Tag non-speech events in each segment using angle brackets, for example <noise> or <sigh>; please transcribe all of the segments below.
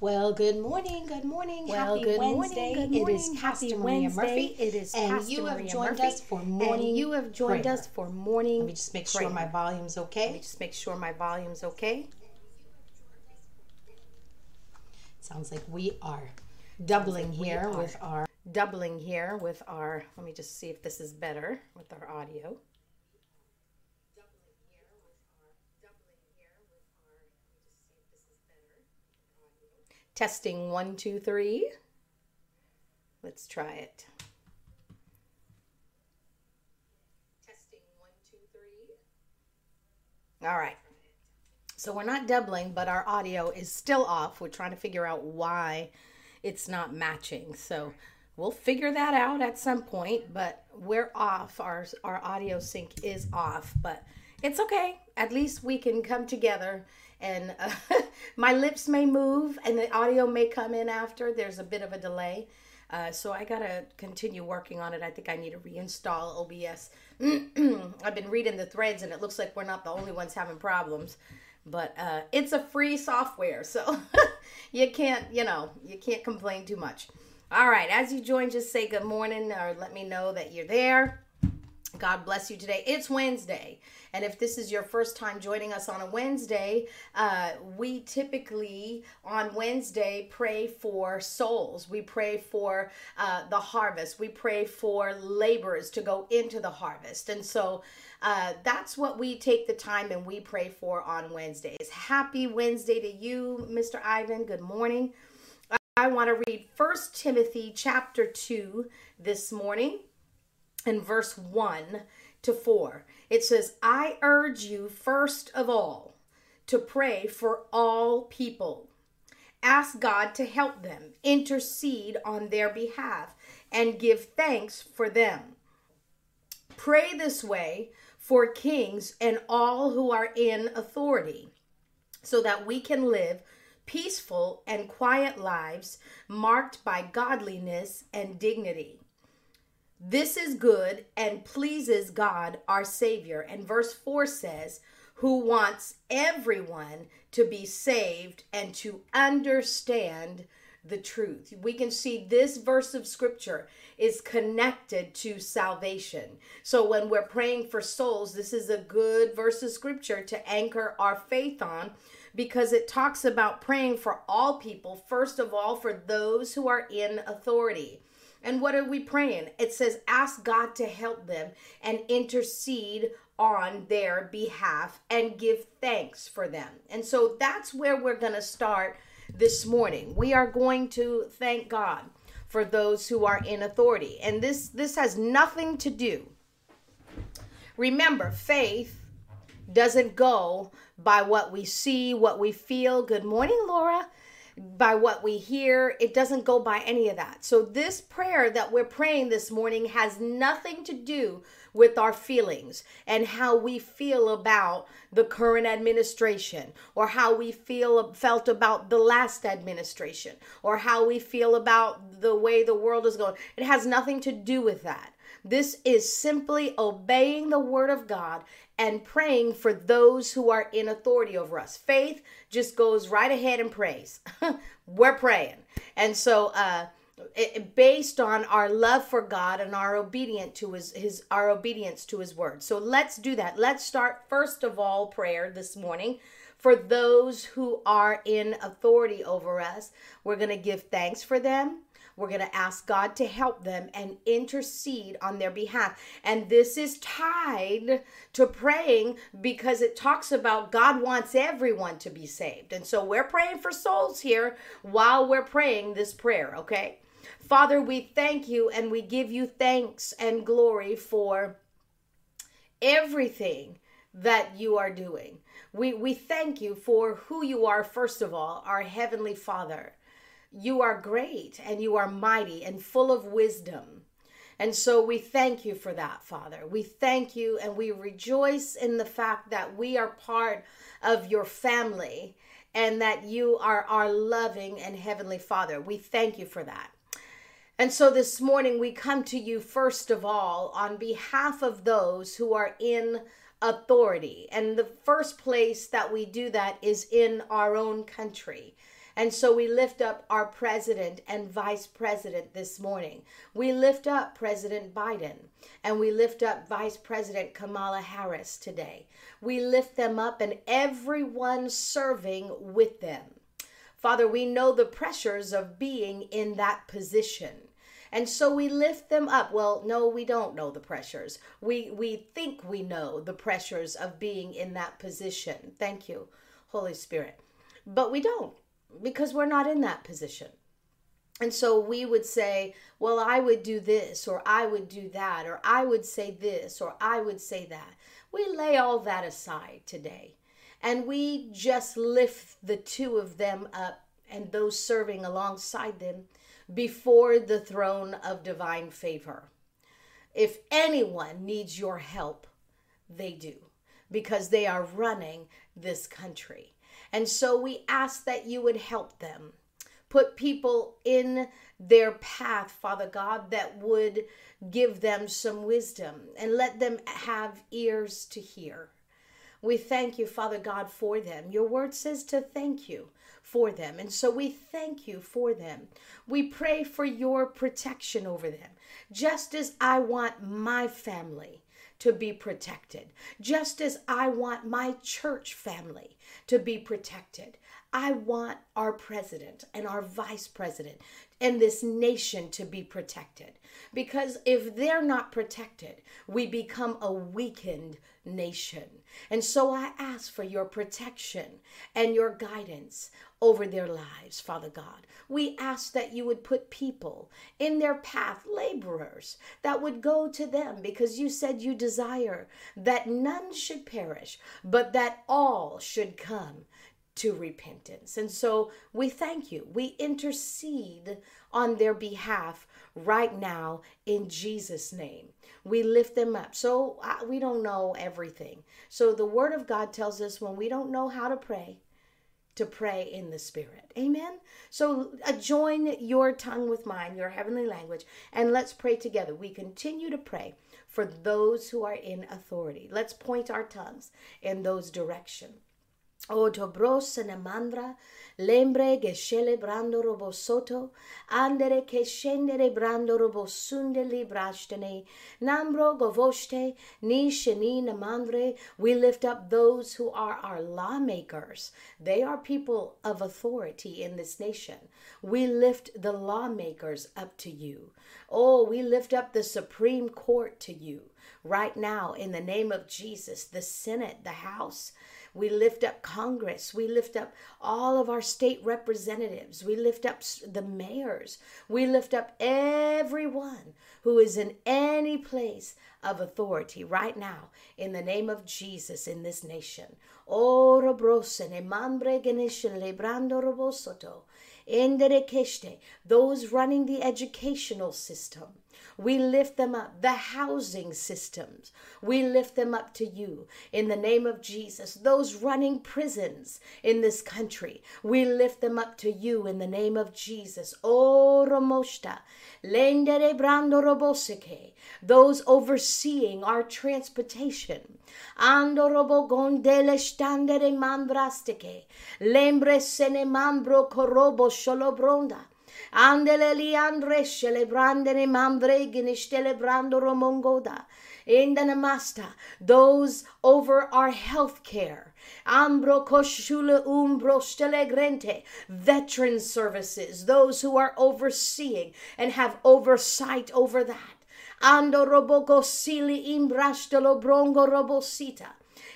Well, good morning. Good morning. Well, Happy good Wednesday. morning. Good morning. It is Pastor Happy Maria Wednesday. Murphy. It is and Pastor you have Maria joined Murphy. us for morning. And you have joined prayer. us for morning. Let me just make sure my volume's okay. Let me just make sure my volume's okay. Sounds like we are doubling we here are. with our. Doubling here with our. Let me just see if this is better with our audio. Testing one, two, three. Let's try it. Testing one, two, three. All right. So we're not doubling, but our audio is still off. We're trying to figure out why it's not matching. So we'll figure that out at some point, but we're off. Our our audio sync is off, but it's okay. At least we can come together and <laughs> uh, my lips may move and the audio may come in after. There's a bit of a delay. Uh, so I gotta continue working on it. I think I need to reinstall OBS. <clears throat> I've been reading the threads, and it looks like we're not the only ones having problems. But uh, it's a free software, so <laughs> you can't, you know, you can't complain too much. All right, as you join, just say good morning or let me know that you're there. God bless you today. It's Wednesday. And if this is your first time joining us on a Wednesday, uh, we typically on Wednesday pray for souls. We pray for uh, the harvest. We pray for laborers to go into the harvest. And so uh, that's what we take the time and we pray for on Wednesdays. Happy Wednesday to you, Mr. Ivan. Good morning. I want to read First Timothy chapter 2 this morning in verse 1 to 4. It says, I urge you first of all to pray for all people. Ask God to help them, intercede on their behalf, and give thanks for them. Pray this way for kings and all who are in authority, so that we can live peaceful and quiet lives marked by godliness and dignity. This is good and pleases God our Savior. And verse 4 says, Who wants everyone to be saved and to understand the truth. We can see this verse of scripture is connected to salvation. So when we're praying for souls, this is a good verse of scripture to anchor our faith on because it talks about praying for all people, first of all, for those who are in authority. And what are we praying? It says, ask God to help them and intercede on their behalf and give thanks for them. And so that's where we're going to start this morning. We are going to thank God for those who are in authority. And this this has nothing to do. Remember, faith doesn't go by what we see, what we feel. Good morning, Laura by what we hear. It doesn't go by any of that. So, this prayer that we're praying this morning has nothing to do with our feelings and how we feel about the current administration or how we feel felt about the last administration or how we feel about the way the world is going. It has nothing to do with that. This is simply obeying the word of God and praying for those who are in authority over us. Faith just goes right ahead and prays. <laughs> We're praying. And so uh it, based on our love for God and our obedient to his his our obedience to his word. So let's do that. Let's start first of all prayer this morning for those who are in authority over us. We're going to give thanks for them. We're going to ask God to help them and intercede on their behalf. And this is tied to praying because it talks about God wants everyone to be saved. And so we're praying for souls here while we're praying this prayer, okay? Father, we thank you and we give you thanks and glory for everything that you are doing. We, we thank you for who you are, first of all, our Heavenly Father. You are great and you are mighty and full of wisdom. And so we thank you for that, Father. We thank you and we rejoice in the fact that we are part of your family and that you are our loving and heavenly Father. We thank you for that. And so this morning we come to you first of all on behalf of those who are in authority. And the first place that we do that is in our own country. And so we lift up our president and vice president this morning. We lift up President Biden and we lift up Vice President Kamala Harris today. We lift them up and everyone serving with them. Father, we know the pressures of being in that position. And so we lift them up. Well, no, we don't know the pressures. We we think we know the pressures of being in that position. Thank you, Holy Spirit. But we don't because we're not in that position. And so we would say, well, I would do this, or I would do that, or I would say this, or I would say that. We lay all that aside today. And we just lift the two of them up and those serving alongside them before the throne of divine favor. If anyone needs your help, they do, because they are running this country. And so we ask that you would help them. Put people in their path, Father God, that would give them some wisdom and let them have ears to hear. We thank you, Father God, for them. Your word says to thank you for them. And so we thank you for them. We pray for your protection over them, just as I want my family to be protected, just as I want my church family to be protected. I want our president and our vice president and this nation to be protected. Because if they're not protected, we become a weakened nation. And so I ask for your protection and your guidance over their lives, Father God. We ask that you would put people in their path, laborers, that would go to them because you said you desire that none should perish, but that all should come to repentance. And so we thank you. We intercede on their behalf right now in Jesus' name. We lift them up. So uh, we don't know everything. So the Word of God tells us when we don't know how to pray, to pray in the Spirit. Amen. So uh, join your tongue with mine, your heavenly language, and let's pray together. We continue to pray for those who are in authority. Let's point our tongues in those directions. O dobros ne mandra, lembre che celebrando robo soto, andere che scendere brando robo sunde librashtene, nambro govoshte, ni sheni namandre. We lift up those who are our lawmakers. They are people of authority in this nation. We lift the lawmakers up to you. Oh, we lift up the Supreme Court to you right now in the name of Jesus, the Senate, the House. We lift up Congress. We lift up all of our state representatives. We lift up the mayors. We lift up everyone who is in any place of authority right now in the name of Jesus in this nation. Ora brosene mambre genishin lebrando robosoto. Those running the educational system we lift them up. The housing systems, we lift them up to you in the name of Jesus. Those running prisons in this country, we lift them up to you in the name of Jesus. Oh, Romoshta, Lendere Brando Roboseke, those overseeing our transportation. Ando robo gondele standere mambrastike, lembre sene mambro corobo sholobronda. Andele li andre celebrandene mambregine celebrando romongoda. In the namasta, those over our health care. Ambro koshule umbro stelegrente, veteran services, those who are overseeing and have oversight over that. Ando robogo sili imbrastelo brongo robosita.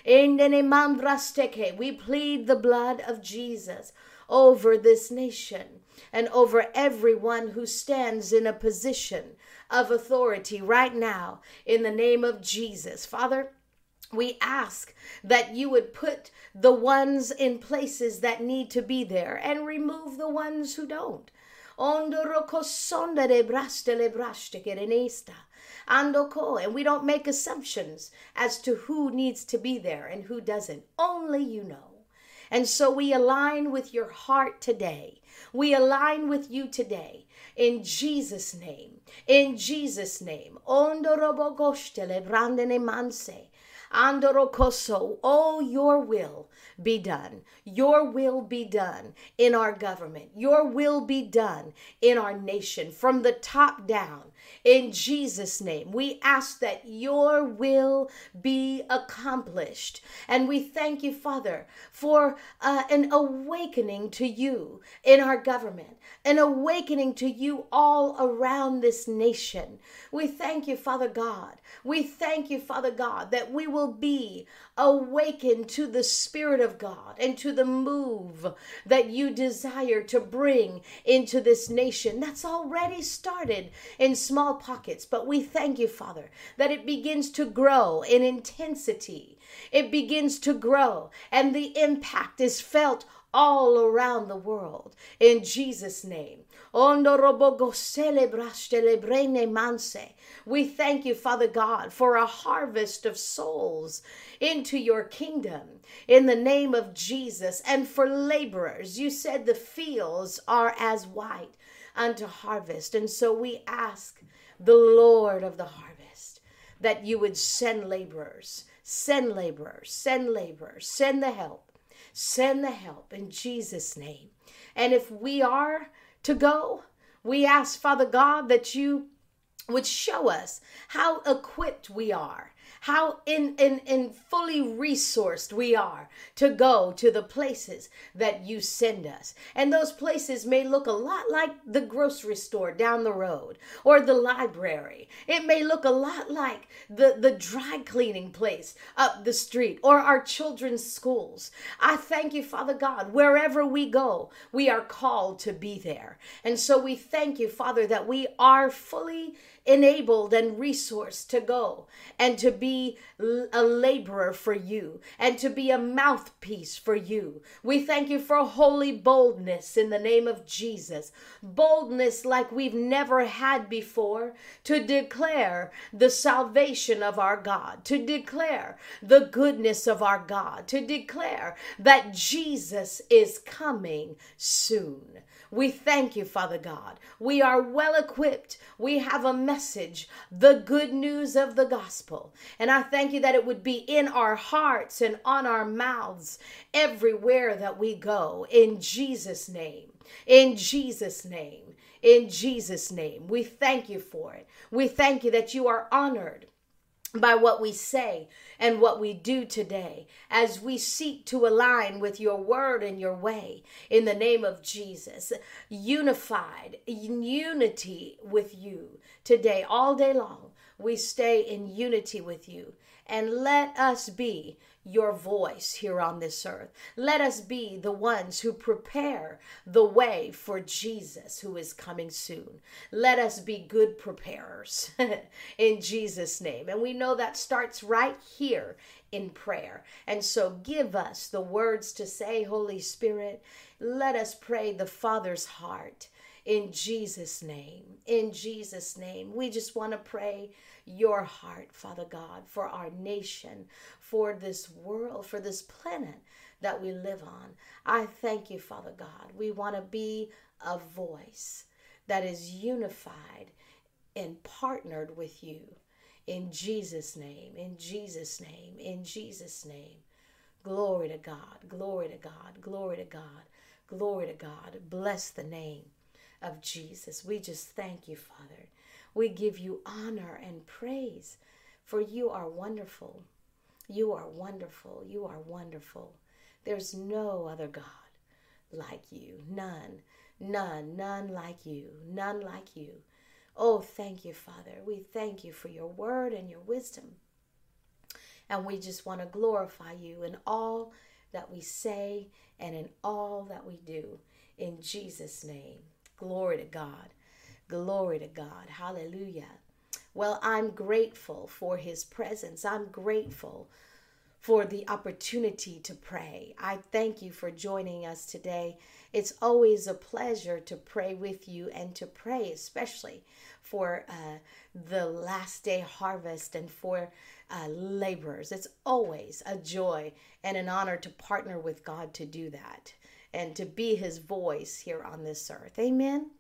Endene mambrasteke, we plead the blood of Jesus over this nation and over everyone who stands in a position of authority right now in the name of Jesus. Father, we ask that you would put the ones in places that need to be there and remove the ones who don't. And we don't make assumptions as to who needs to be there and who doesn't. Only you know. And so we align with your heart today we align with you today in Jesus' name. In Jesus' name. Andorokoso, oh, your will be done. Your will be done in our government. Your will be done in our nation from the top down. In Jesus' name, we ask that your will be accomplished. And we thank you, Father, for uh, an awakening to you in our government, an awakening to you all around this nation. We thank you, Father God. We thank you, Father God, that we will be awakened to the Spirit of God and to the move that you desire to bring into this nation. That's already started in small pockets, but we thank you, Father, that it begins to grow in intensity. It begins to grow, and the impact is felt all around the world. In Jesus' name. We thank you, Father God, for a harvest of souls into your kingdom in the name of Jesus and for laborers. You said the fields are as white unto harvest. And so we ask the Lord of the harvest that you would send laborers, send laborers, send laborers, send the help, send the help in Jesus' name. And if we are to go, we ask, Father God, that you would show us how equipped we are how in, in, in fully resourced we are to go to the places that you send us. And those places may look a lot like the grocery store down the road or the library. It may look a lot like the, the dry cleaning place up the street or our children's schools. I thank you, Father God, wherever we go, we are called to be there. And so we thank you, Father, that we are fully enabled and resourced to go and to be a laborer for you and to be a mouthpiece for you. We thank you for holy boldness in the name of Jesus. Boldness like we've never had before to declare the salvation of our God, to declare the goodness of our God, to declare that Jesus is coming soon. We thank you, Father God. We are well equipped. We have a message, the good news of the gospel. And I thank you that it would be in our hearts and on our mouths everywhere that we go. In Jesus' name. In Jesus' name. In Jesus' name. We thank you for it. We thank you that you are honored by what we say and what we do today as we seek to align with your word and your way in the name of Jesus. Unified, in unity with you today, all day long. We stay in unity with you and let us be your voice here on this earth. Let us be the ones who prepare the way for Jesus who is coming soon. Let us be good preparers <laughs> in Jesus' name. And we know that starts right here in prayer. And so give us the words to say, Holy Spirit. Let us pray the Father's heart in Jesus' name. In Jesus' name. We just want to pray your heart, Father God, for our nation, for this world, for this planet that we live on. I thank you, Father God. We want to be a voice that is unified and partnered with you. In Jesus' name, in Jesus' name, in Jesus' name. Glory to God, glory to God, glory to God, glory to God. Bless the name of Jesus. We just thank you, Father. We give you honor and praise, for you are wonderful. You are wonderful. You are wonderful. There's no other God like you. None, none, none like you. None like you. Oh, thank you, Father. We thank you for your word and your wisdom. And we just want to glorify you in all that we say and in all that we do. In Jesus' name. Glory to God. Glory to God. Hallelujah. Well, I'm grateful for his presence. I'm grateful for the opportunity to pray. I thank you for joining us today. It's always a pleasure to pray with you and to pray, especially for uh, the last day harvest and for uh, laborers. It's always a joy and an honor to partner with God to do that and to be his voice here on this earth. Amen.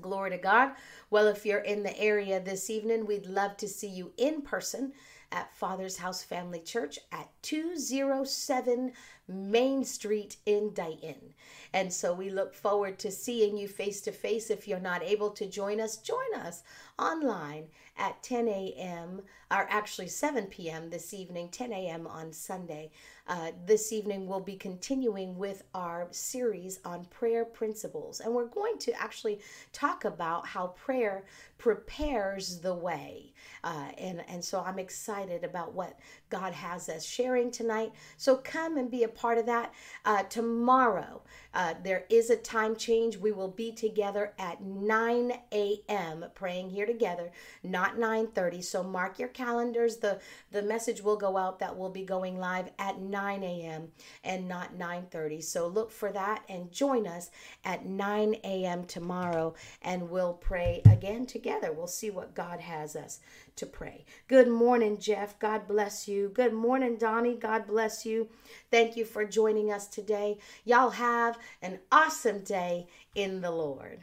Glory to God. Well, if you're in the area this evening, we'd love to see you in person at Father's House Family Church at 207 Main Street in Dayton. And so we look forward to seeing you face to face. If you're not able to join us, join us online at 10 a.m., or actually 7 p.m. this evening, 10 a.m. on Sunday. Uh, this evening, we'll be continuing with our series on prayer principles. And we're going to actually talk about how prayer prepares the way. Uh, and, and so I'm excited about what God has us sharing tonight. So come and be a part of that. Uh, tomorrow, uh, there is a time change. We will be together at 9 a.m. praying here together, not 9:30. So mark your calendars. The the message will go out that will be going live at 9 a.m. and not 9:30. So look for that and join us at 9 a.m. tomorrow, and we'll pray again together. We'll see what God has us to pray. Good morning, Jeff. God bless you. Good morning, Donnie. God bless you. Thank you for joining us today. Y'all have an awesome day in the Lord.